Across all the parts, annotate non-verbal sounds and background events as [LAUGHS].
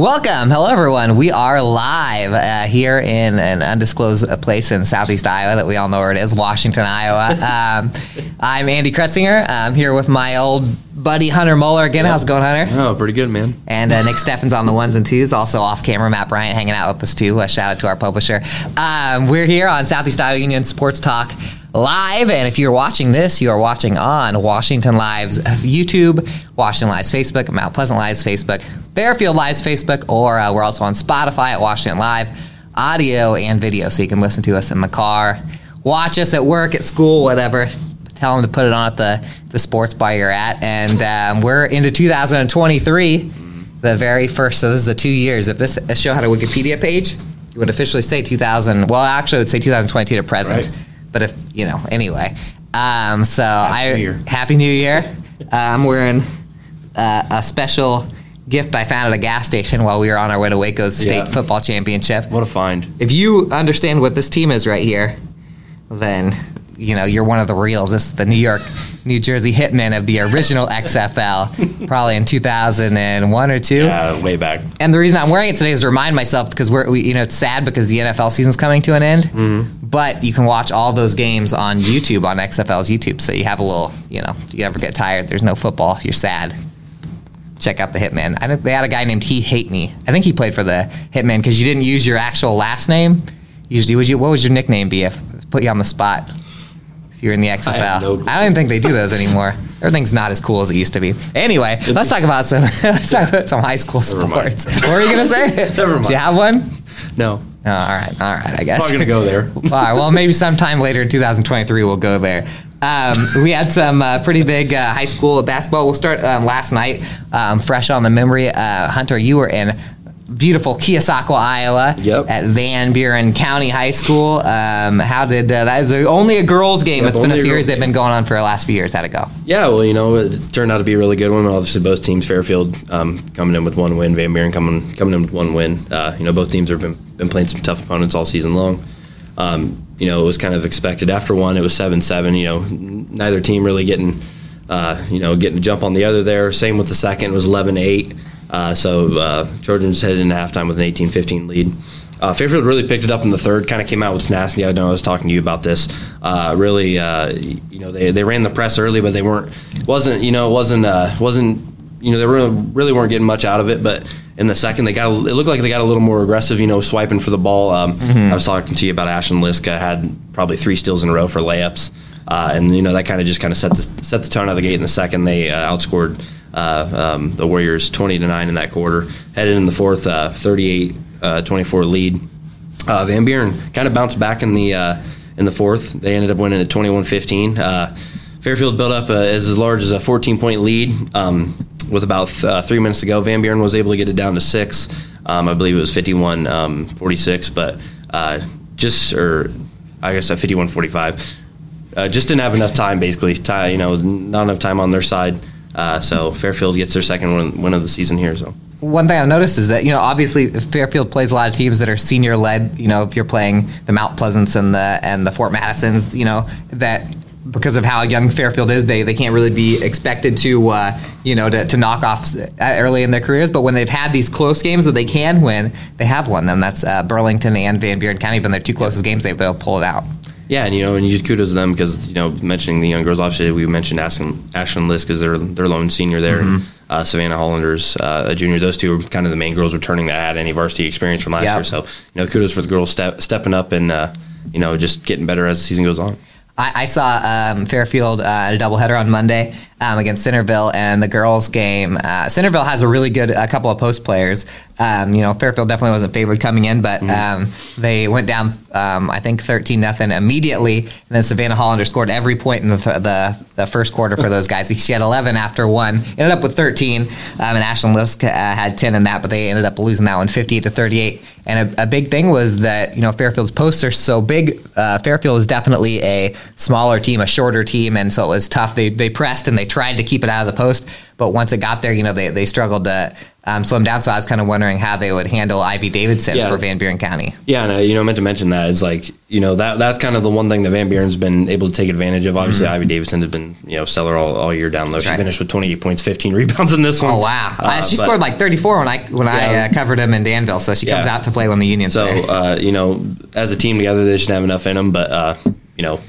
Welcome. Hello, everyone. We are live uh, here in an undisclosed place in southeast Iowa that we all know where it is, Washington, Iowa. [LAUGHS] Um, I'm Andy Kretzinger. I'm here with my old buddy Hunter Moeller again. How's it going, Hunter? Oh, pretty good, man. And uh, Nick [LAUGHS] Steffens on the ones and twos. Also off camera, Matt Bryant hanging out with us too. Uh, shout out to our publisher. Um, we're here on Southeast Iowa Union Sports Talk live. And if you're watching this, you are watching on Washington Live's YouTube, Washington Live's Facebook, Mount Pleasant Live's Facebook, Fairfield Live's Facebook, or uh, we're also on Spotify at Washington Live, audio and video, so you can listen to us in the car, watch us at work, at school, whatever. Tell them to put it on at the, the sports bar you're at. And um, we're into 2023, the very first. So this is the two years. If this show had a Wikipedia page, it would officially say 2000. Well, actually, it would say 2022 to present. Right. But if you know, anyway. Um, so Happy I New Year. happy New Year. Uh, I'm wearing uh, a special gift I found at a gas station while we were on our way to Waco's state Yeah. football championship. What a find. If you understand what this team is right here, then you know you're one of the reals. This is the New York, [LAUGHS] New Jersey Hitmen of the original XFL, probably in 2001 or two. Yeah, way back. And the reason I'm wearing it today is to remind myself because we're, we, you know, it's sad because the NFL season's coming to an end. Mm-hmm. But you can watch all those games on YouTube on XFL's YouTube. So you have a little, you know, if you ever get tired, there's no football, you're sad. Check out the Hitmen. I think they had a guy named He Hate Me. I think he played for the Hitmen because you didn't use your actual last name. Usually, would you? What would your nickname be if put you on the spot? If you're in the XFL, have no I, don't even think they do those anymore. Everything's not as cool as it used to be. Anyway, let's talk about some [LAUGHS] let's talk about some high school Never mind. sports. What were you gonna say? [LAUGHS] Never mind. Do you have one? No. Oh, all right, all right. I guess. Probably gonna go there. [LAUGHS] all right. Well, maybe sometime later in 2023 we'll go there. Um, we had some uh, pretty big uh, high school basketball. We'll start um, last night, um, fresh on the memory. Uh, Hunter, you were in beautiful Keosauqua, Iowa, Yep. at Van Buren County High School. Um, how did uh, that? Is only a girls' game. Yep, it's been a series they've been going on for the last few years. How'd it go? Yeah, well, you know, it turned out to be a really good one. Obviously, both teams, Fairfield um, coming in with one win, Van Buren coming coming in with one win. Uh, you know, both teams have been, been playing some tough opponents all season long. Um, you know, it was kind of expected. After one, it was seven seven. You know, neither team really getting, uh, you know, getting a jump on the other there. Same with the second, it was 11-8. Uh, so uh, Trojans headed into halftime with an 18-15 lead. Uh, Fairfield really picked it up in the third. Kind of came out with tenacity. I know I was talking to you about this. Uh, really, uh, you know, they, they ran the press early, but they weren't wasn't you know it wasn't uh, wasn't you know they really, really weren't getting much out of it. But in the second, they got a, it looked like they got a little more aggressive. You know, swiping for the ball. Um, I was talking to you about Ashton Liska had probably three steals in a row for layups, uh, and you know that kind of just kind of set the set the tone out of the gate in the second. They uh, outscored uh, um, the Warriors twenty to nine in that quarter. Headed in the fourth, uh, 38 uh, 24 lead. Uh, Van Buren kind of bounced back in the uh, in the fourth. They ended up winning at 21-15. Uh, Fairfield built up uh, as, large as a 14 point lead um, with about uh, three minutes to go. Van Buren was able to get it down to six. Um, I believe it was 51 um, 46, but uh, just or I guess at 51 45. Uh, just didn't have enough time, basically. You know, not enough time on their side. Uh, so Fairfield gets their second win, win of the season here. So One thing I've noticed is that you know obviously Fairfield plays a lot of teams that are senior led. You know if you're playing the Mount Pleasants and the and the Fort Madisons, you know that because of how young Fairfield is, they, they can't really be expected to uh, you know to, to knock off early in their careers. But when they've had these close games that they can win, they have won them. That's uh, Burlington and Van Buren County. Been their two closest games. They've been able to pull it out. Yeah, and you know, and you kudos to them because you know, mentioning the young girls. Obviously, we mentioned Ashton, Ashton Lisk because they're they're lone senior there, and uh, Savannah Hollanders uh, a junior. Those two are kind of the main girls returning that had any varsity experience from last Yep. year. So you know, kudos for the girls step, stepping up and uh, you know just getting better as the season goes on. I, I saw um, Fairfield uh, at a doubleheader on Monday um, against Centerville, and the girls' game. Uh, Centerville has a really good a couple of post players. Um, you know, Fairfield definitely wasn't favored coming in, but um, they went down, um, I think, thirteen nothing immediately, and then Savannah Hollander scored every point in the, the, the first quarter for those guys. She had eleven after one, ended up with thirteen, um, and Ashlyn Lisk uh, had ten in that, but they ended up losing that one, fifty-eight to thirty-eight. And a, a big thing was that you know Fairfield's posts are so big. Uh, Fairfield is definitely a smaller team, a shorter team, and so it was tough. They they pressed and they tried to keep it out of the post, but once it got there, you know, they they struggled to um, slow them down. So I was kind of wondering how they would handle Ivy Davidson Yeah. for Van Buren County. Yeah, and uh, you know, I meant to mention that is like you know that that's kind of the one thing that Van Buren's been able to take advantage of. Obviously, Ivy Davidson has been you know stellar all, all year down low. She Mm-hmm. right. finished with 28 points, 15 [LAUGHS] rebounds in this one. Oh wow, Uh, she but- scored like 34 when I when I uh, covered him in Danville. So she comes Yeah. out to play when the Union's So there. uh, you know, as a team together, they should have enough in them. But uh, you know,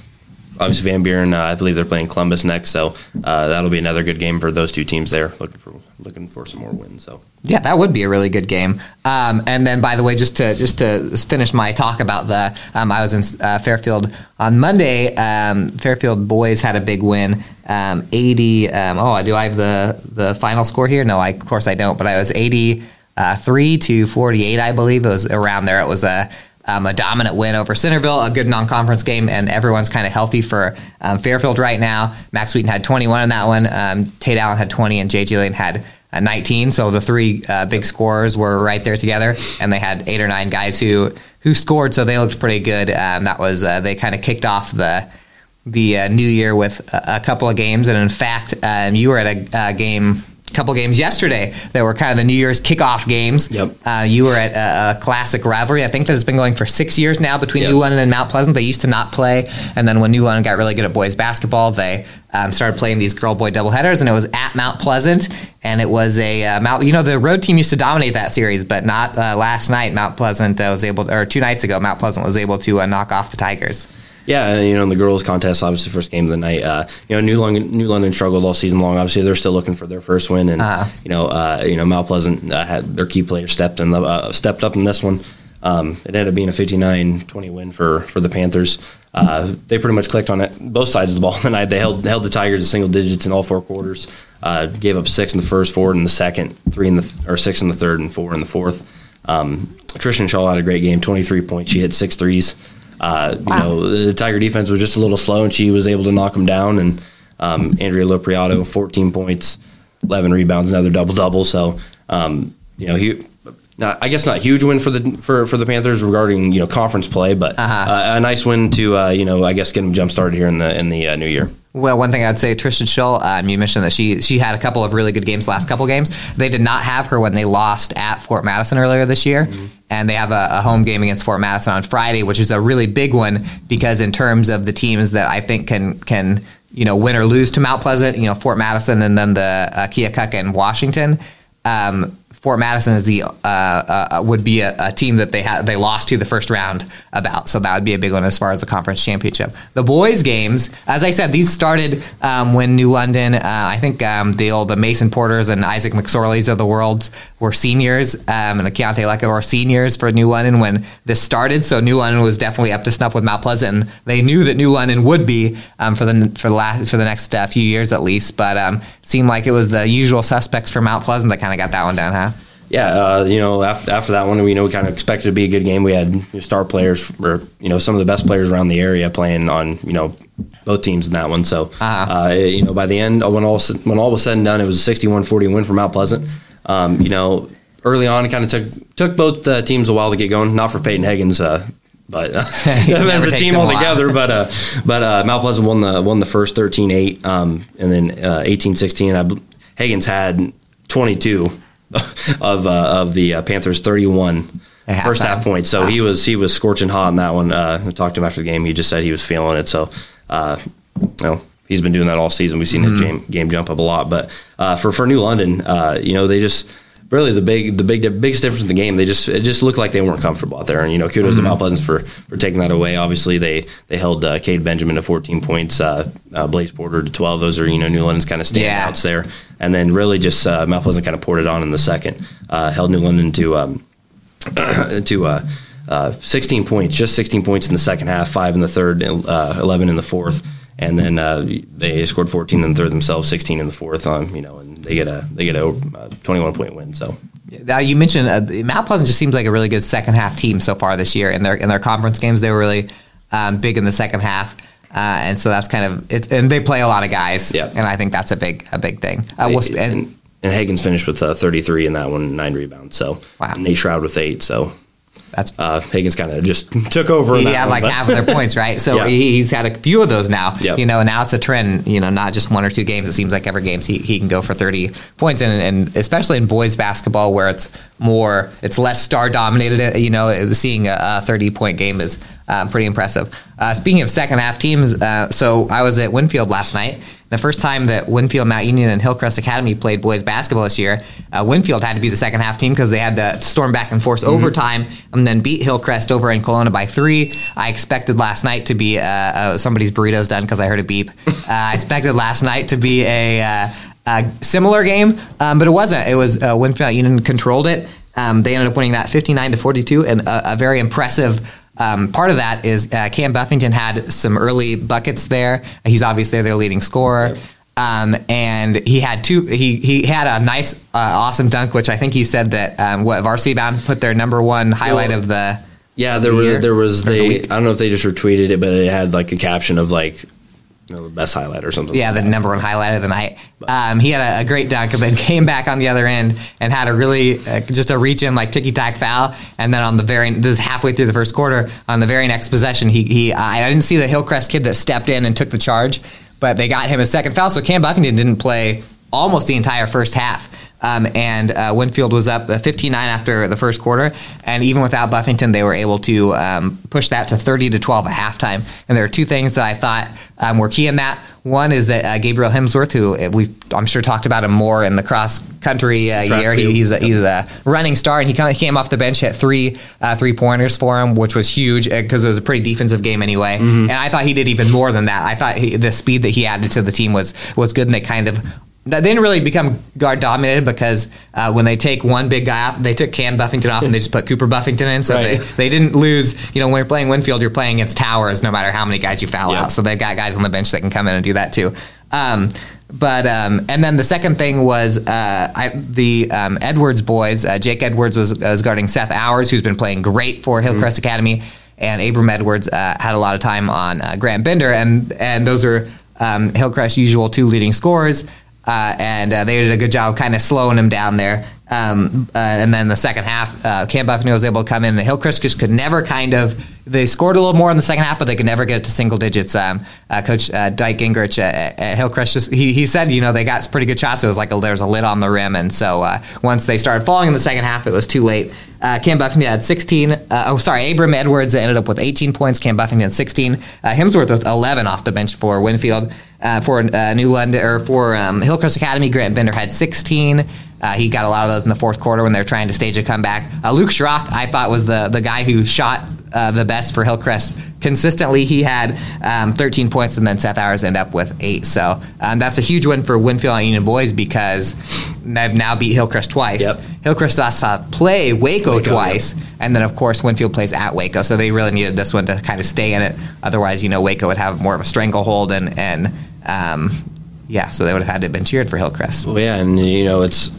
obviously Van Buren, uh, I believe they're playing Columbus next, so uh, that'll be another good game for those two teams there. Looking for looking for some more wins. So Yeah, that would be a really good game. Um, and then, by the way, just to just to finish my talk about the, um, I was in uh, Fairfield on Monday. Um, Fairfield boys had a big win, um, eighty. Um, oh, do I have the the final score here? No, I of course I don't. But I was eighty uh, three to forty eight, I believe. It was around there. It was a um, a dominant win over Centerville, a good non-conference game, and everyone's kind of healthy for um, Fairfield right now. Max Wheaton had 21 in that one. Um, Tate Allen had 20, and J.G. Lane had uh, 19. So the three uh, big scorers were right there together, and they had eight or nine guys who who scored. So they looked pretty good. Um, that was uh, they kind of kicked off the the uh, new year with a, a couple of games, and in fact, um, you were at a, uh game. Couple games yesterday that were kind of the New Year's kickoff games. Yep. Uh, you were at a, a classic rivalry. I think that it's been going for six years now between Yep. New London and Mount Pleasant. They used to not play, and then when New London got really good at boys basketball, they um, started playing these girl boy doubleheaders, and it was at Mount Pleasant, and it was a uh, Mount. You know, the road team used to dominate that series, but not uh, last night. Mount Pleasant uh, was able, or two nights ago, Mount Pleasant was able to uh, knock off the Tigers. Yeah, you know, in the girls' contest, obviously, first game of the night. Uh, you know, New London, New London struggled all season long. Obviously, they're still looking for their first win, and Uh-huh. you know, uh, you know, Mount Pleasant uh, had their key player stepped in the uh, stepped up in this one. Um, it ended up being a 59-20 win for for the Panthers. Uh, they pretty much clicked on it both sides of the ball [LAUGHS] tonight. They held held the Tigers to single digits in all four quarters. Uh, gave up six in the first, four in the second, three in the th- or six in the third, and four in the fourth. Um, Trishan Shaw had a great game, 23 points. She hit six threes. Uh, you Wow. know, the Tiger defense was just a little slow, and she was able to knock them down. And um, Andrea Lopriato, 14 points, 11 rebounds, another double double. So, um, you know, he. Not, I guess not a huge win for the for, for the Panthers regarding you know conference play, but Uh-huh. uh, a nice win to uh, you know I guess get them jump started here in the in the uh, new year. Well, one thing I'd say, Tristan Schull, um, you mentioned that she she had a couple of really good games the last couple games. They did not have her when they lost at Fort Madison earlier this year, and they have a, a home game against Fort Madison on Friday, which is a really big one because in terms of the teams that I think can can you know win or lose to Mount Pleasant, you know Fort Madison and then the uh, Keokuk and Washington. Um, Fort Madison is the uh, uh, would be a, a team that they had they lost to the first round about, so that would be a big one as far as the conference championship. The boys games, as I said, these started um, when New London. Uh, I think um, the old the Mason Porters and Isaac McSorleys of the world were seniors, um, and the Keontae Lecca were seniors for New London when this started. So New London was definitely up to snuff with Mount Pleasant, and they knew that New London would be um, for the for the last for the next uh, few years at least. But um, seemed like it was the usual suspects for Mount Pleasant that kind of got that one down, huh? Yeah, uh, you know, after, after that one, we know we kind of expected to be a good game. We had you know, star players, or you know, some of the best players around the area playing on you know both teams in that one. So, Uh-huh. uh, you know, by the end, when all when all was said and done, it was a 61-40 win for Mount Pleasant. Um, you know, early on, it kind of took took both uh, teams a while to get going. Not for Peyton Higgins. Uh, but uh, [LAUGHS] [LAUGHS] as a team him a altogether, but uh, but uh, Mount Pleasant won the won the first 13-8, um, and then uh, 18-16. I, Higgins had 22 [LAUGHS] of uh, of the uh, Panthers 31 At first half points. So he was he was scorching hot in that one. Uh, I talked to him after the game. He just said he was feeling it. So uh, you know he's been doing that all season. We've seen his Mm-hmm. game, game jump up a lot. But uh, for for New London, uh, you know they just. Really, the big, the big, the biggest difference in the game, they just it just looked like they weren't comfortable out there, and you know, kudos Mm-hmm. to Mount Pleasant for for taking that away. Obviously, they they held uh, Cade Benjamin to 14 points, uh, uh, Blaze Porter to 12. Those are you know New London's kind of Yeah. standouts there, and then really just uh, Mount Pleasant kind of poured it on in the second, uh, held New London to um, [CLEARS THROAT] to uh, uh, 16 points, just 16 points in the second half, five in the third, uh, 11 in the fourth, and then uh, they scored 14 in the third themselves, 16 in the fourth. Um, you know, and they get a they get a uh, 21 point win. So Uh, you mentioned uh, Mount Pleasant just seems like a really good second half team so far this year. In their in their conference games, they were really um, big in the second half, uh, and so that's kind of it. And they play a lot of guys, Yeah. and I think that's a big a big thing. Uh, we'll and, and, and Higgins finished with uh, 33 in that one, nine rebounds. So Wow. and Nate Shroud with eight. So That's- uh, Higgins kind of just took over. in he had one, like half of their points, right? So [LAUGHS] Yeah. he, he's had a few of those now. Yep. You know, and now it's a trend. You know, not just one or two games. It seems like every games he, he can go for thirty points, and, and especially in boys basketball where it's more, it's less star dominated. You know, seeing a, a thirty point game is uh, pretty impressive. Uh, speaking of second half teams, uh, so I was at Winfield last night. The first time that Winfield, Mount Union, and Hillcrest Academy played boys basketball this year, uh, Winfield had to be the second half team because they had to storm back and force overtime and then beat Hillcrest over in Kalona by three. I expected last night to be uh, uh, somebody's burritos done because I heard a beep. [LAUGHS] Uh, I expected last night to be a, uh, a similar game, um, but it wasn't. It was uh, Winfield Mount Union controlled it. Um, they ended up winning that 59 to 42, and a, a very impressive um, part of that is uh, Cam Buffington had some early buckets there. He's obviously their leading scorer. Um, and he had two. He he had a nice, uh, awesome dunk, which I think he said that um, what Varsity Bound put their number one highlight Well, of the. Yeah, there the was year? there was Or the they. I don't know if they just retweeted it, but it had like a caption of like, you know, the best highlight or something. Yeah, like the that. number one highlight of the night. Um, he had a, a great dunk and then [LAUGHS] came back on the other end and had a really uh, just a reach in like ticky tack foul. And then on the very this is halfway through the first quarter on the very next possession, he he I didn't see the Hillcrest kid that stepped in and took the charge, but they got him a second foul. So Cam Buffington didn't play almost the entire first half. Um, and uh, Winfield was up uh, 59 after the first quarter, and even without Buffington, they were able to um, push that to 30 to 12 at halftime. And there are two things that I thought um, were key in that. One is that uh, Gabriel Hemsworth, who uh, we I'm sure talked about him more in the cross country uh, year, he, he's a, he's a running star, and he kind of came off the bench, hit three uh, three pointers for him, which was huge because it was a pretty defensive game anyway. Mm-hmm. And I thought he did even more than that. I thought he, the speed that he added to the team was was good, and they kind of they didn't really become guard dominated because uh, when they take one big guy off, they took Cam Buffington off and they just put Cooper Buffington in. So Right. they, they didn't lose. You know, when you're playing Winfield, you're playing against towers no matter how many guys you foul Yeah. out. So they've got guys on the bench that can come in and do that too. Um, but um, and then the second thing was uh, I, the um, Edwards boys. Uh, Jake Edwards was, was guarding Seth Hours, who's been playing great for Hillcrest Academy, and Abram Edwards uh, had a lot of time on uh, Grant Bender, and and those are um, Hillcrest's usual two leading scorers. Uh, and uh, they did a good job kind of slowing him down there. Um, uh, and then the second half, uh, Cam Buffington was able to come in, and Hillcrest just could never kind of. They scored a little more in the second half, but they could never get it to single digits. Um, uh, Coach uh, Dyke Gingrich at, at Hillcrest just he, he said, you know, they got pretty good shots. It was like a, there was a lid on the rim, and so uh, once they started falling in the second half, it was too late. Uh, Cam Buffington had 16. Uh, oh, sorry, Abram Edwards ended up with 18 points. Cam Buffington had 16. Uh, Hemsworth with 11 off the bench for Winfield. Uh, for New London or for um, Hillcrest Academy, Grant Bender had 16. Uh, he got a lot of those in the fourth quarter when they were trying to stage a comeback. Uh, Luke Schrock, I thought, was the the guy who shot uh, the best for Hillcrest consistently. He had um, 13 points, and then Seth Hours ended up with eight. So um, that's a huge win for Winfield and Union boys because they've now beat Hillcrest twice. Yep. Hillcrest has to play Waco, Waco, twice, and then of course Winfield plays at Waco. So they really needed this one to kind of stay in it. Otherwise, you know, Waco would have more of a stranglehold, and and um, yeah, so they would have had to have been cheered for Hillcrest. Well, yeah, and you know it's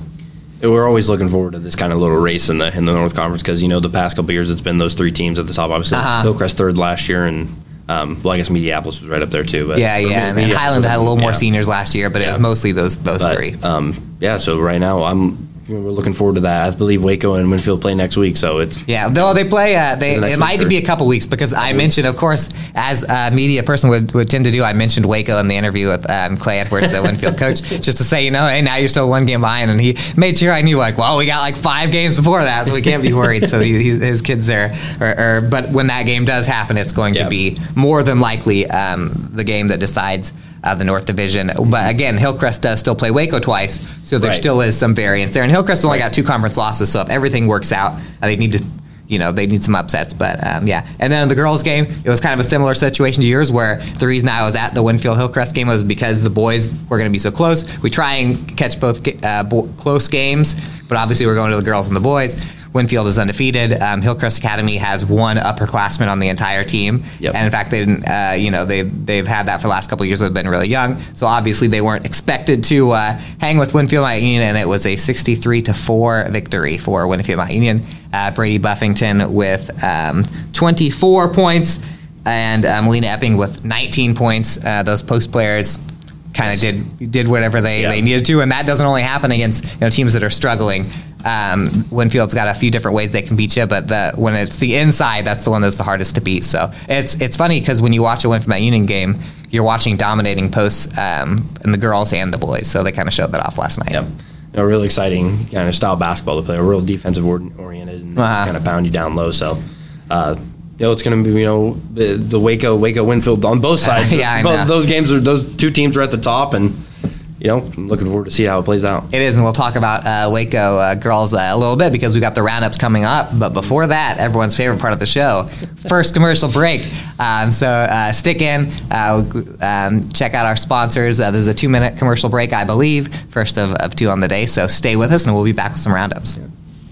we're always looking forward to this kind of little race in the in the North Conference because you know the past couple years it's been those three teams at the top. Obviously, Uh-huh. Hillcrest third last year, and um, well, I guess Mediapolis was right up there too. But Yeah, yeah, and, and Highland had a little more yeah. seniors last year, but it was mostly those those But, three. Um, yeah, so right now I'm we're looking forward to that. I believe Waco and Winfield play next week, so it's Yeah, though they play. Uh, they it might or- be a couple weeks because I mentioned, of course, as a media person would, would tend to do. I mentioned Waco in the interview with um, Clay Edwards, the [LAUGHS] Winfield coach, just to say, you know, hey, now you're still one game behind, and he made sure I knew, like, well, we got like five games before that, so we can't be worried. so he, he's, his kids are, are, are, but when that game does happen, it's going Yeah. to be more than likely um, the game that decides. Uh, the North Division, but again, Hillcrest does still play Waco twice, so there Right. still is some variance there. And Hillcrest only got two conference losses, so if everything works out, they need to you know they need some upsets. But um, yeah. And then the girls game it was kind of a similar situation to yours where the reason i was at the winfield hillcrest game was because the boys were going to be so close. We try and catch both uh, bo- close games but obviously we're going to the girls and the boys winfield is undefeated. Um, hillcrest academy has one upperclassman on the entire team. Yep. and in fact they didn't uh, you know they, they've had that for the last couple of years. They've been really young. So obviously they weren't expected to uh, hang with winfield mount union and it was a 63 to 4 victory for winfield mount union. Uh, brady buffington with um, 24 points and uh, melina epping with 19 points. Uh, those post players kind of did did whatever they, Yeah. they needed to, and that doesn't only happen against you know teams that are struggling. Um, Winfield's got a few different ways they can beat you, but the, when it's the inside, that's the one that's the hardest to beat. So it's it's funny because when you watch a Winfield Union game, you're watching dominating posts um, in the girls and the boys. So they kind of showed that off last night. Yep. Know, really exciting kind of style basketball to play. A real defensive oriented and Uh-huh. just kind of pound you down low. So, uh, you know, it's going to be you know the, the Waco Waco Winfield on both [LAUGHS] sides. Yeah, I both know. those games are those two teams are at the top, and you know, I'm looking forward to see how it plays out. It is, and we'll talk about uh, Waco uh, girls uh, a little bit because we got the roundups coming up. But before that, everyone's favorite part of the show, first commercial break. Um, so uh, stick in, uh, um, check out our sponsors. Uh, there's a two-minute commercial break, I believe, first of, of two on the day. So stay with us, and we'll be back with some roundups.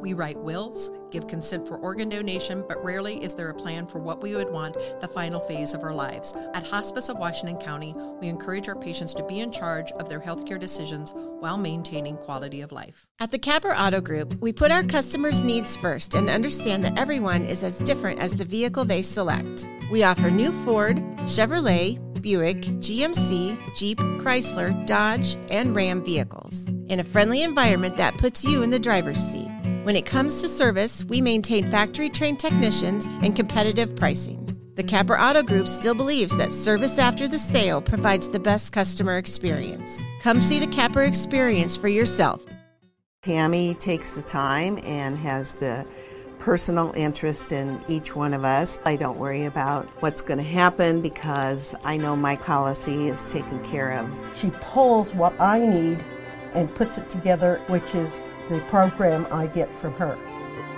We write wills, give consent for organ donation, but rarely is there a plan for what we would want the final phase of our lives. At Hospice of Washington County, we encourage our patients to be in charge of their healthcare decisions while maintaining quality of life. At the Capper Auto Group, we put our customers' needs first and understand that everyone is as different as the vehicle they select. We offer new Ford, Chevrolet, Buick, GMC, Jeep, Chrysler, Dodge, and Ram vehicles in a friendly environment that puts you in the driver's seat. When it comes to service, we maintain factory trained technicians and competitive pricing. The Capper Auto Group still believes that service after the sale provides the best customer experience. Come see the Capper experience for yourself. Tammy takes the time and has the personal interest in each one of us. I don't worry about what's going to happen because I know my policy is taken care of. She pulls what I need and puts it together, which is the program I get from her.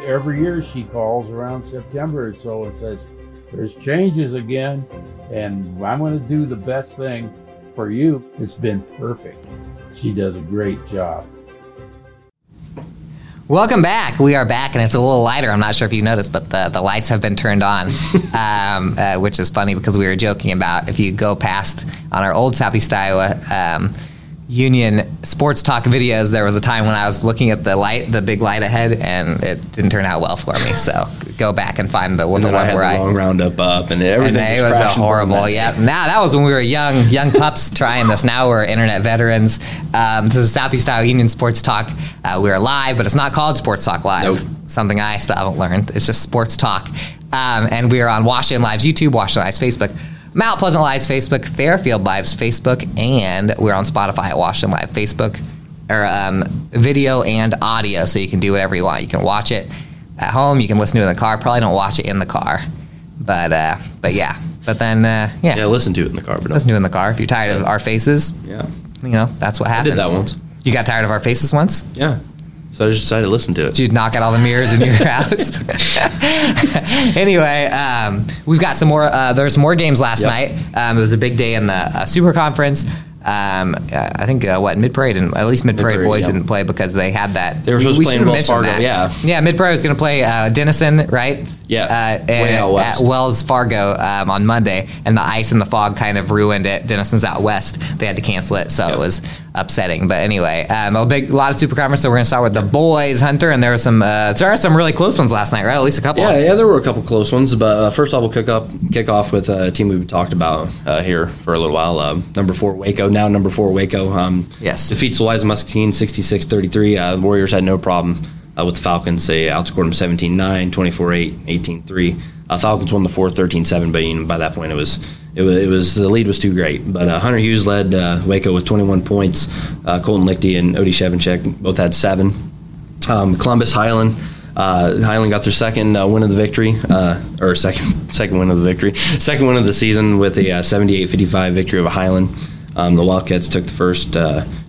every year she calls around September or so and says, There's changes again, and I'm going to do the best thing for you. It's been perfect. She does a great job. Welcome back. We are back, and it's a little lighter. I'm not sure if you noticed, but the, the lights have been turned on, [LAUGHS] um, uh, which is funny because we were joking about if you go past on our old Southeast Iowa um, Union sports talk videos, there was a time when I was looking at the light, the big light ahead, and it didn't turn out well for me. So go back and find the, And the one where I. long roundup up, and And everything it was a and horrible. Yeah. Now that was when we were young, young pups [LAUGHS] trying this. Now we're internet veterans. Um, this is Southeast Iowa Union Sports Talk. Uh, we are live, but it's not called Sports Talk Live. Nope. Something I still haven't learned. It's just Sports Talk. Um, and we are on Washington Live's YouTube, Washington Live's Facebook, Mount Pleasant Live's Facebook, Fairfield Live's Facebook, and we're on Spotify at Washington Live Facebook, or um, video and audio, so you can do whatever you want. You can watch it at home. You can listen to it in the car. Probably don't watch it in the car, but uh, but yeah. But then uh, yeah, Yeah, listen to it in the car, but listen to it in the car. If you're tired of our faces, yeah, you know that's what I happens. did that once. You got tired of our faces once? Yeah, so I just decided to listen to it. Did you knock out all the mirrors in your [LAUGHS] house? [LAUGHS] anyway, um, we've got some more. Uh, there's more games last Yep. night. Um, it was a big day in the uh, Super Conference. Um, uh, I think uh, what Mid-Prairie and at least Mid-Prairie boys yeah. didn't play because they had that. They were supposed to play in Wells Fargo, yeah. yeah. Mid-Prairie was going to play uh, Denison, right? Yeah, uh, way at, out west. at Wells Fargo um, on Monday, and the ice and the fog kind of ruined it. Denison's out west; they had to cancel it, so it was upsetting. But anyway, um, a big lot of super conference. So we're going to start with the boys, Hunter, and there were some. Uh, there are some really close ones last night, right? At least a couple. Yeah, yeah, there were a couple close ones, but uh, first off, we'll kick up kick off with a team we've talked about uh, here for a little while. Uh, number four Waco, now number four Waco. Um, Yes. defeats Louisa Muscatine 66-33. Uh, Warriors had no problem uh, with the Falcons. They outscored them 17-9, 24-8, 18-3. Uh, Falcons won the fourth 13-7, but you know, by that point it was it was, it was the lead was too great. But uh, Hunter Hughes led uh, Waco with 21 points. Colton Lichty and Odie Shevinchek both had seven. Um, Columbus Highland Uh, Highland got their second uh, win of the victory, uh, or second [LAUGHS] second win of the victory, [LAUGHS] second win of the season with a uh, 78-55 victory over Highland. Um, the Wildcats took the first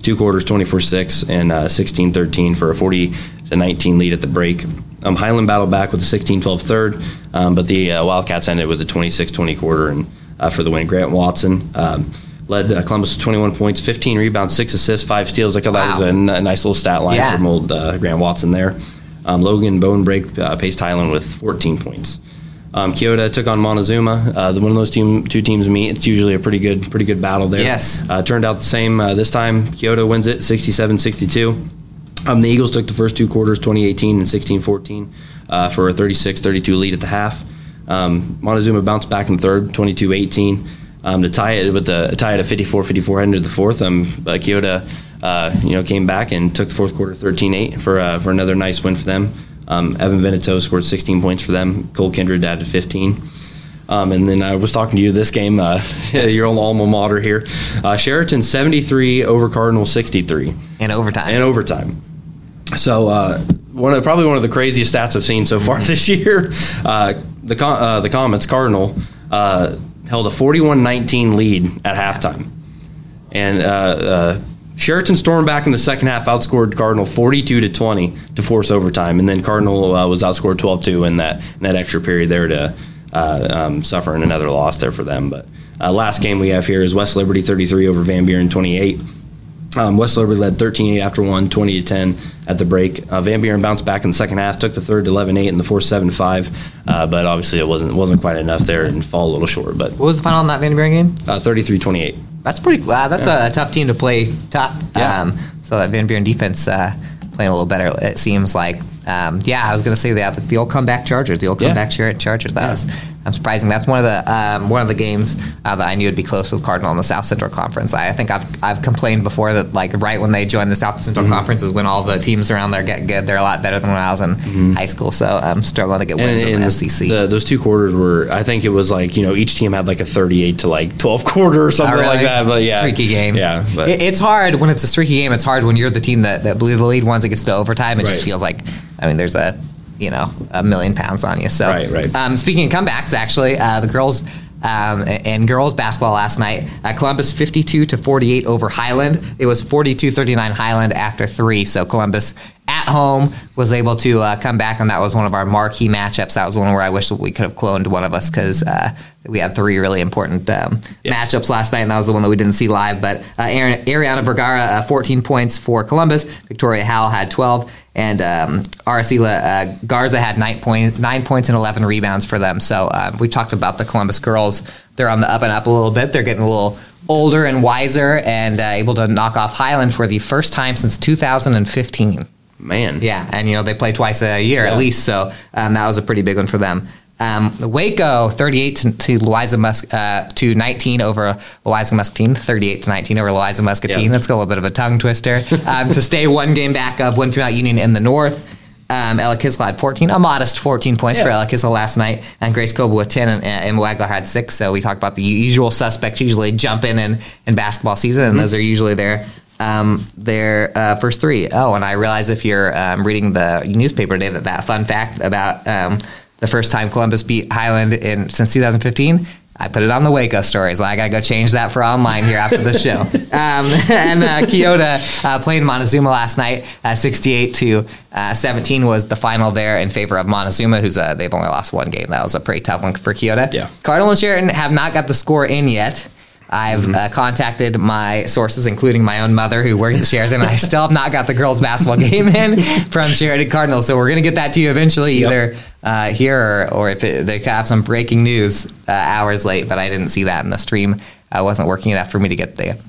two quarters, 24-6 and uh, 16-13 for a 40 to 19 lead at the break. Um, Highland battled back with a 16-12 third, um, but the uh, Wildcats ended with a 26-20 quarter and uh, for the win. Grant Watson. Um, led uh, Columbus with 21 points, 15 rebounds, six assists, five steals. I thought that was a, Wow. n- a nice little stat line Yeah. from old uh, Grant Watson there. Um, Logan Bonebreak uh, paced Highland with 14 points. Um, Keota took on Montezuma. Uh, the, when those team, two teams meet, it's usually a pretty good, pretty good battle there. Yes. Uh, turned out the same uh, this time. Keota wins it 67-62. Um, the Eagles took the first two quarters, 2018 and 16-14, uh, for a 36-32 lead at the half. Um, Montezuma bounced back in the third, 22-18, um, to tie it with the tie it at 54-54 heading to the fourth. Um, but Keota, uh, you know, came back and took the fourth quarter 13-8 for uh, for another nice win for them. Um, Evan Veneto scored 16 points for them. Cole Kindred added 15. Um, and then I was talking to you this game, uh, [LAUGHS] your old alma mater here. Uh, Chariton 73 over Cardinal 63 In overtime. in overtime. So uh, one of probably one of the craziest stats I've seen so far [LAUGHS] this year. Uh, the uh, the Comets Cardinal uh, held a 41-19 lead at halftime, and uh, uh, Chariton stormed back in the second half, outscored Cardinal 42 to 20 to force overtime, and then Cardinal was outscored 12-2 in that in that extra period there to um, suffering another loss there for them. But last game we have here is West Liberty 33 over Van Buren 28. Um, West Liberty led 13-8 after one, 20 to 10 at the break. Uh, Van Buren bounced back in the second half, took the third to 11-8 and the fourth 7-5, uh, but obviously it wasn't wasn't quite enough there and fall a little short. But what was the final in that Van Buren game? uh, 33-28. That's pretty. Uh, that's a, tough team to play tough. Yeah. Um, so that Van Buren defense uh, playing a little better. It seems like. Um, yeah, I was going to say that, the old comeback Chargers, the old Yeah. comeback Char- Chargers. That was. I'm surprising. That's one of the um, one of the games uh, that I knew would be close with Cardinal in the South Central Conference. I, I think I've I've complained before that like right when they join the South Central Mm-hmm. Conference is when all the teams around there get good. They're a lot better than when I was in high school. So I'm struggling to get wins in the SEC. the, those two quarters were, I think it was like, you know, each team had like a 38 to like 12 quarter or something Oh, really? like that. But yeah. streaky game. Yeah. It- it's hard when it's a streaky game. It's hard when you're the team that, that blew the lead once it gets to overtime. It just feels like, I mean, there's a you know a million pounds on you. So Right, right. Um, speaking of comebacks, actually, uh, the girls. Um, and girls basketball last night, uh, Columbus 52 to 48 over Highland. It was 42-39 Highland after three. So Columbus at home was able to uh, come back, and that was one of our marquee matchups. That was one where I wish we could have cloned one of us because uh, we had three really important um, matchups last night, and that was the one that we didn't see live. But uh, Aaron, Ariana Vergara, uh, 14 points for Columbus. Victoria Howell had 12, and um, Aracela uh, Garza had nine, point, nine points and 11 rebounds for them. So uh, we talked about the Columbus girls. They're on the up and up a little bit. They're getting a little older and wiser and uh, able to knock off Highland for the first time since 2015. Man. Yeah, and you know they play twice a year at least, so um, that was a pretty big one for them. Um, Waco, thirty-eight to, to Louisa Mus- uh, to nineteen over Louisa Muscatine, thirty-eight to nineteen over Louisa Muscatine. Yeah. That's got a little bit of a tongue twister [LAUGHS] um, to stay one game back of Winfield Union in the north. Um, Ella Kisel had 14, a modest 14 points for Yeah. Ella Kisel last night, and Grace Coble with 10, and Emma Wagler had six. So we talked about the usual suspects usually jump in in, in basketball season, and those are usually their um, their uh, first three. Oh, and I realize if you're um, reading the newspaper today that that fun fact about um, the first time Columbus beat Highland in since 2015. I put it on the Waco stories. I gotta go change that for online here after the show. [LAUGHS] Um, [LAUGHS] and uh, Keota uh, played Montezuma last night. Uh, 68 to uh, 17 was the final there in favor of Montezuma, who's uh, they've only lost one game. That was a pretty tough one for Keota. Yeah. Cardinal and Chariton have not got the score in yet. I've Mm-hmm. uh, contacted my sources, including my own mother, who works at Chariton. I still have not got the girls' basketball [LAUGHS] game in from Chariton Cardinals. So we're going to get that to you eventually, Yep. either uh, here or, or if it, they could have some breaking news uh, hours late. But I didn't see that in the stream. I wasn't working enough for me to get the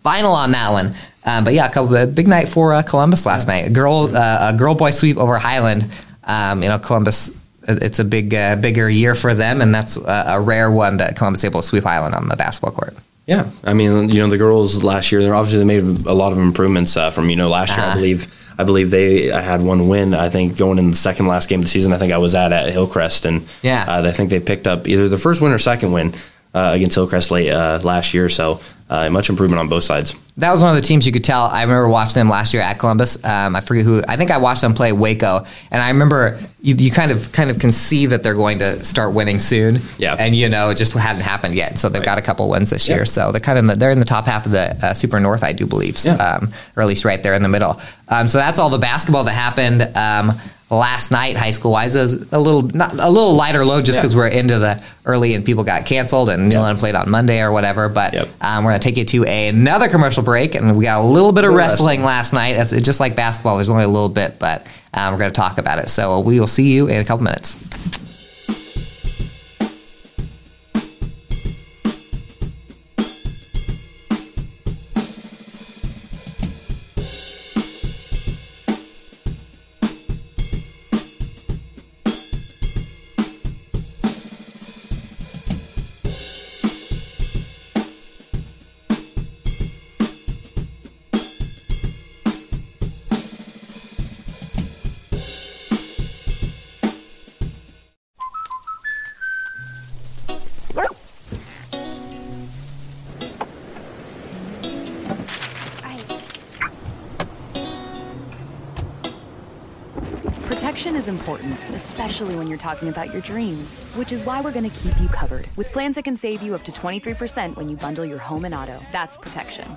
final on that one. Um, but yeah, a couple a big night for uh, Columbus last night. A girl, uh, a girl boy sweep over Highland. Um, you know, Columbus. It- It's a big, uh, bigger year for them, and that's a, a rare one that Columbus able to sweep Island on the basketball court. Yeah, I mean, you know, the girls last year, they're obviously they made a lot of improvements uh, from you know last year. I Uh-huh. believe I believe they had one win. I think going in the second last game of the season, I think I was at at Hillcrest, and Yeah. uh, I think they picked up either the first win or second win uh, against Hillcrest late uh, last year. So uh, much improvement on both sides. that was one of the teams you could tell. I remember watching them last year at Columbus. Um, I forget who. I think I watched them play Waco, and I remember you, you kind of kind of can see that they're going to start winning soon. Yeah. and you know it just hadn't happened yet. So they've got a couple wins this Yeah. year. So they're kind of in the, they're in the top half of the uh, Super North, I do believe, so, Yeah. um, or at least right there in the middle. Um, so that's all the basketball that happened. Last night, high school wise, was a little not a little lighter load just Yeah. because we're into the early and people got canceled and Neyland played on Monday or whatever. But Yep. um, we're gonna take you to a, another commercial break, and we got a little bit of wrestling wrestling. last night. It's just like basketball. There's only a little bit, but um, we're gonna talk about it. So we will see you in a couple minutes. Protection is important, especially when you're talking about your dreams, which is why we're going to keep you covered with plans that can save you up to 23% when you bundle your home and auto. That's protection.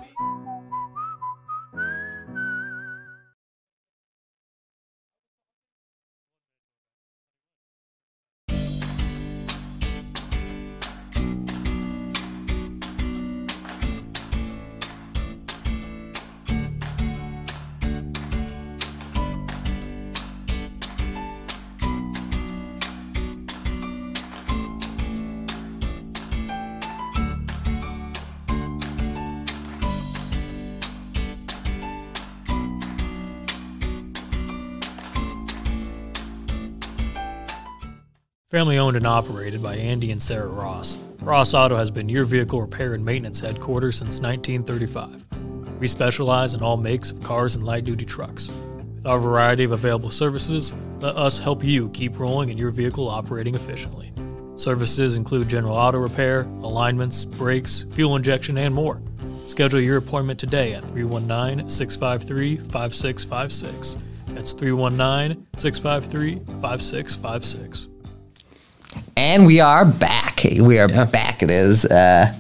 Family owned and operated by Andy and Sarah Ross, Ross Auto has been your vehicle repair and maintenance headquarters since 1935. We specialize in all makes of cars and light duty trucks. With our variety of available services, let us help you keep rolling and your vehicle operating efficiently. Services include general auto repair, alignments, brakes, fuel injection, and more. Schedule your appointment today at 319 653 5656. That's 319 653 5656. And we are back. We are back. It is uh,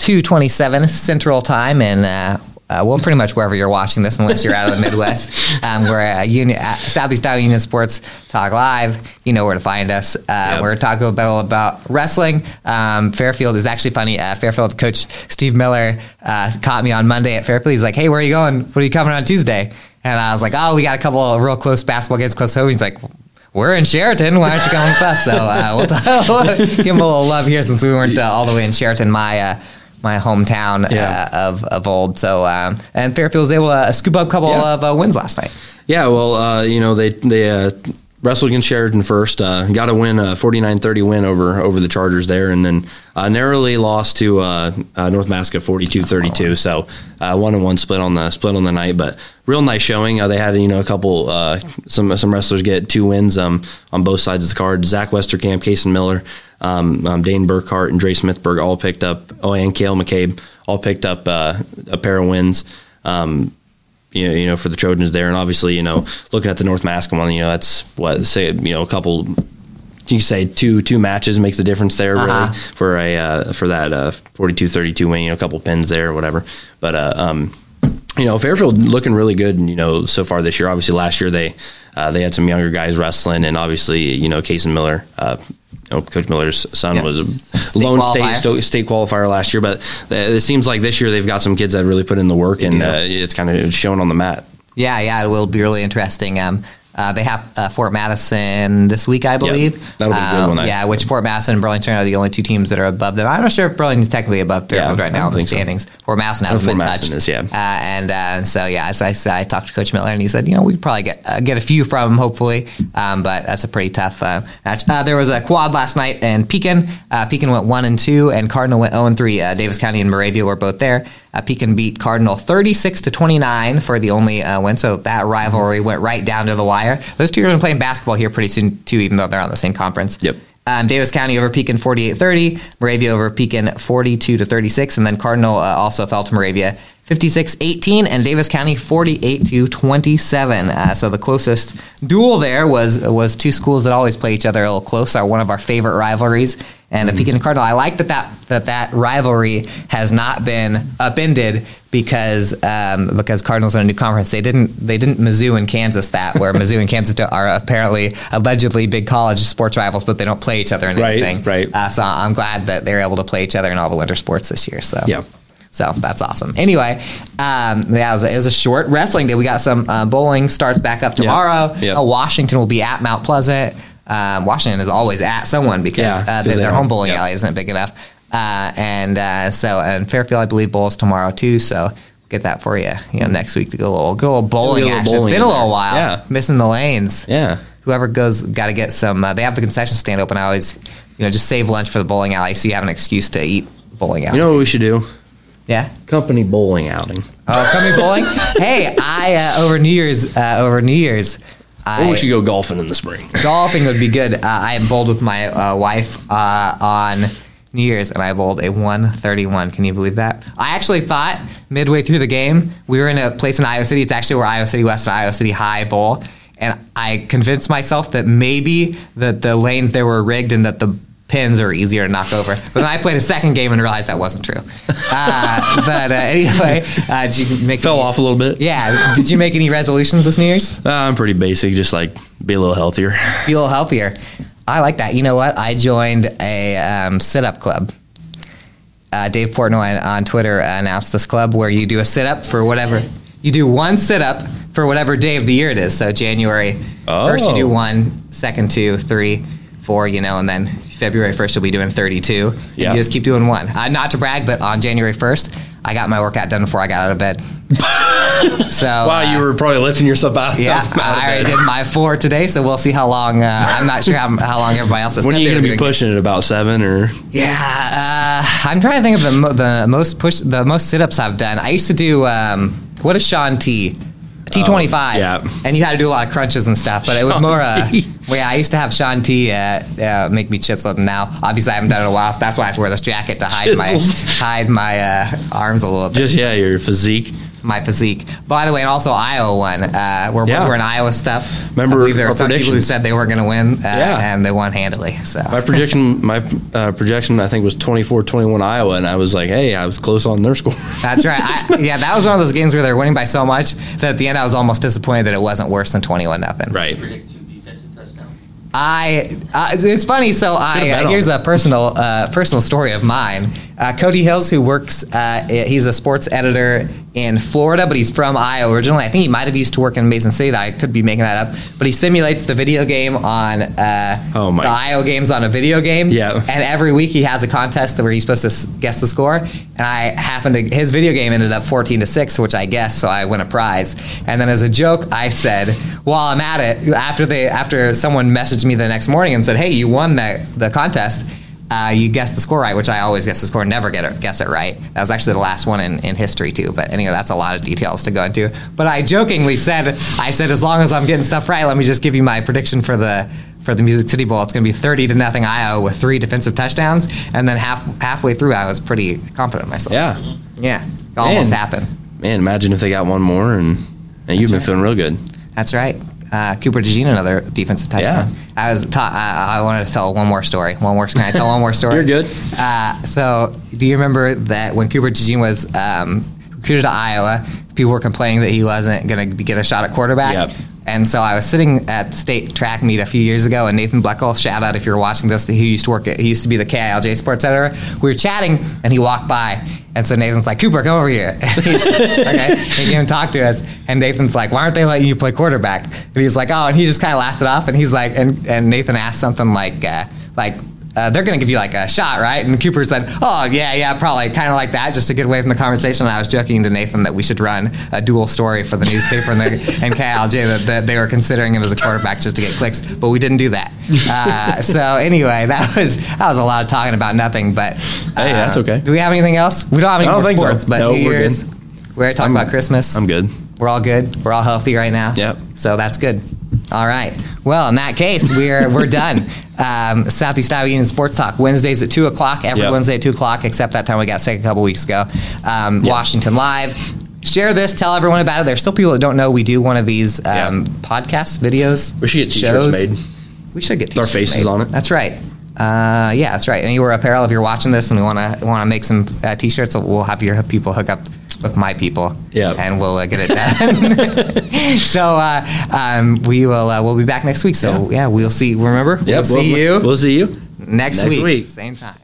227 Central Time, and uh, uh, well, pretty much wherever you're watching this, unless you're out of the Midwest. [LAUGHS] Um, we're at Union, uh, Southeast Iowa Union Sports Talk Live. You know where to find us. Uh, We're talking a about, about wrestling. Um, Fairfield is actually funny. Uh, Fairfield coach Steve Miller uh, caught me on Monday at Fairfield. He's like, hey, where are you going? What are you coming on Tuesday? And I was like, oh, we got a couple of real close basketball games close to home. He's like, we're in Chariton. Why aren't you coming with us? So uh, we'll, t- [LAUGHS] give him a little love here since we weren't uh, all the way in Chariton, my uh, my hometown Yeah. uh, of of old. So um, and Fairfield was able to scoop up a couple Yeah. of uh, wins last night. Yeah, well, uh, you know they they uh, wrestled against Chariton first, uh, got a win, a 49-30 win over over the Chargers there, and then uh, narrowly lost to uh, uh, North Mahaska 42-32. So uh, one and one split on the split on the night, but real nice showing. Uh, they had you know a couple some some wrestlers get two wins um, on both sides of the card. Zach Westerkamp, Kason Miller. Um, um, Dane Burkhart and Dre Smithberg all picked up. Oh, and Kale McCabe all picked up a pair of wins. Um, you know, you know, for the Trojans there, and obviously, you know, looking at the North Mahaska one, you know, that's what say, you know, a couple. You say two two matches makes the difference there really Uh-huh. for a uh, for that uh, 42-32 win. You know, a couple pins there or whatever. But uh, um, you know, Fairfield looking really good. You know, so far this year. Obviously, last year they uh, they had some younger guys wrestling, and obviously, you know, Kason Miller. Uh, know, Coach Miller's son Yeah. was a State lone qualifier. state state qualifier last year, but it seems like this year they've got some kids that really put in the work, and uh, it's kind of shown on the mat. Yeah, yeah, it will be really interesting. Um, uh, they have uh, Fort Madison this week, I believe. that'll be a good Um, one, Yeah, which Fort Madison and Burlington are the only two teams that are above them. I'm not sure if Burlington's technically above Fairfield Yeah, right now in the think so. standings. Fort Madison Oh, hasn't Fort been Madison touched. is, yeah. Uh, and uh, so yeah, as I said, I talked to Coach Miller and he said, you know, we could probably get uh, get a few from him, hopefully. Um, but that's a pretty tough uh, match. Uh, there was a quad last night, and Pekin uh, Pekin went one and two, and Cardinal went zero and three. Uh, Davis County and Moravia were both there. Uh, Pekin beat Cardinal 36 to 29 for the only uh, win. So that rivalry went right down to the wire. Those two are going to be playing basketball here pretty soon too, even though they're on the same conference. Yep. Um, Davis County over Pekin 48-30, Moravia over Pekin 42 to 36, and then Cardinal uh, also fell to Moravia 56-18 and Davis County 48 to 27. Uh, so the closest duel there was was two schools that always play each other a little close. Are one of our favorite rivalries. And mm-hmm. the Pekin Cardinal, I like that, that that that rivalry has not been upended because um, because Cardinals are in a new conference. They didn't they didn't Mizzou and Kansas that where [LAUGHS] Mizzou and Kansas are apparently allegedly big college sports rivals, but they don't play each other in right, anything. Right. Uh, so I'm glad that they're able to play each other in all the winter sports this year. So yeah. So that's awesome. Anyway, um, yeah, it was, a, it was, a, short wrestling day. We got some uh, bowling starts back up tomorrow. Yep. Yep. Uh, Washington will be at Mount Pleasant. Um, Washington is always at someone because yeah, uh, their, their home bowling alley isn't big enough. Uh, and uh, so, and Fairfield, I believe, bowls tomorrow too. So get that for you, you know, next week to go a little, go a little bowling a little action. Bowling it's been a little while. Yeah. Missing the lanes. Yeah. Whoever goes, got to get some. Uh, they have the concession stand open. I always, you know, just save lunch for the bowling alley so you have an excuse to eat bowling alley. You know what we should do? Yeah. Company bowling outing. Oh, company bowling. [LAUGHS] hey, I uh, over New Year's uh, over New Year's. I, or we should go golfing in the spring. [LAUGHS] Golfing would be good. Uh, I bowled with my uh, wife uh, on New Year's, and I bowled a 131. Can you believe that? I actually thought midway through the game we were in a place in Iowa City. It's actually where Iowa City West and Iowa City High bowl, and I convinced myself that maybe that the lanes there were rigged and that the pins are easier to knock over. But then I played a second game and realized that wasn't true. Uh, [LAUGHS] but uh, anyway, uh, did you make fell any, off a little bit? Yeah. Did you make any resolutions this New Year's? Uh, I'm pretty basic, just like be a little healthier. Be a little healthier. I like that. You know what? I joined a um, sit up club. Uh, Dave Portnoy on Twitter announced this club where you do a sit up for whatever. You do one sit up for whatever day of the year it is. So January oh. first, you do one, second two, three, four, you know, and then February 1st, you'll be doing 32. Yeah. You just keep doing one. Uh, not to brag, but on January 1st, I got my workout done before I got out of bed. [LAUGHS] so wow, uh, you were probably lifting yourself out. Yeah, out I already did my four today, so we'll see how long. Uh, I'm not sure how, how long everybody else is. When are you going to be pushing it? About seven or? Yeah, uh, I'm trying to think of the the most push the most sit ups I've done. I used to do um, what is Shaun T T25. Oh, yeah. And you had to do a lot of crunches and stuff, but it was more, uh, [LAUGHS] well, yeah, I used to have Shaun T uh, uh, make me chisel it, and now obviously I haven't done it in a while, so that's why I have to wear this jacket to hide my hide my uh, arms a little bit. Just, yeah, your physique my physique. By the way, and also Iowa won. Uh, we're, yeah. we're in Iowa stuff. Remember, I believe there were some people who said they weren't going to win, uh, yeah. and they won handily. So my projection, my uh, projection, I think was 24-21 Iowa, and I was like, hey, I was close on their score. That's right. I, [LAUGHS] yeah, that was one of those games where they're winning by so much that at the end I was almost disappointed that it wasn't worse than twenty-one nothing. Right. I uh, it's funny. So I uh, here's a personal uh, personal story of mine. Uh, Cody Hills, who works, uh, he's a sports editor in Florida, but he's from Iowa originally. I think he might have used to work in Mason City. That I could be making that up. But he simulates the video game on uh, oh the Iowa games on a video game. Yeah. And every week he has a contest where he's supposed to guess the score. And I happened to his video game ended up 14 to six, which I guessed, so I win a prize. And then as a joke, I said, while I'm at it, after they after someone messaged me the next morning and said, "Hey, you won that the contest." Uh, you guess the score right, which I always guess the score, never get it, guess it right. That was actually the last one in, in history too. But anyway, that's a lot of details to go into. But I jokingly said, I said, as long as I'm getting stuff right, let me just give you my prediction for the for the Music City Bowl. It's going to be 30 to nothing Iowa with three defensive touchdowns. And then half halfway through, I was pretty confident myself. Yeah, yeah, almost happened. Man, imagine if they got one more, and, and you've been right. feeling real good. That's right uh, Cooper DeJean another defensive touchdown. Yeah. I was ta- I, I, wanted to tell one more story. One more. Can I tell one more story? [LAUGHS] You're good. Uh, so, do you remember that when Cooper DeJean was um, recruited to Iowa, people were complaining that he wasn't going to get a shot at quarterback? Yep. And so I was sitting at state track meet a few years ago, and Nathan Bleckel, shout out if you're watching this, he used to work at, he used to be the KILJ sports editor. We were chatting, and he walked by, and so Nathan's like, Cooper, come over here. [LAUGHS] And he's, okay, he came and talked to us, and Nathan's like, why aren't they letting you play quarterback? And he's like, oh, and he just kind of laughed it off, and he's like, and, and Nathan asked something like, uh, like, uh, they're going to give you like a shot, right? And Cooper said, oh, yeah, yeah, probably kind of like that, just to get away from the conversation. And I was joking to Nathan that we should run a dual story for the newspaper and, the, and KILJ that, that, they were considering him as a quarterback just to get clicks, but we didn't do that. Uh, so anyway, that was that was a lot of talking about nothing, but uh, hey, that's okay. Do we have anything else? We don't have any don't more sports, so. but no, New Year's. We're, we're talking I'm, about Christmas. I'm good. We're all good. We're all healthy right now. Yep. So that's good. All right. Well, in that case, we're we're [LAUGHS] done. Um, Southeast Iowa Union Sports Talk Wednesdays at two o'clock. Every Yep. Wednesday at two o'clock, except that time we got sick a couple weeks ago. Um, Yep. Washington Live share this. Tell everyone about it. There's still people that don't know we do one of these um, podcasts, videos. We should get t-shirts shows. made. We should get our t-shirts faces made. on it. That's right. Uh, yeah, that's right. Anywhere apparel. If you're watching this and we want to want to make some uh, t-shirts, we'll have your people hook up with my people. Yeah. and we'll uh, get it done. [LAUGHS] so uh, um, we will uh, we'll be back next week. So yeah, we'll see. Remember, Yep, we'll see we'll, you We'll see you next, next week, week. same time.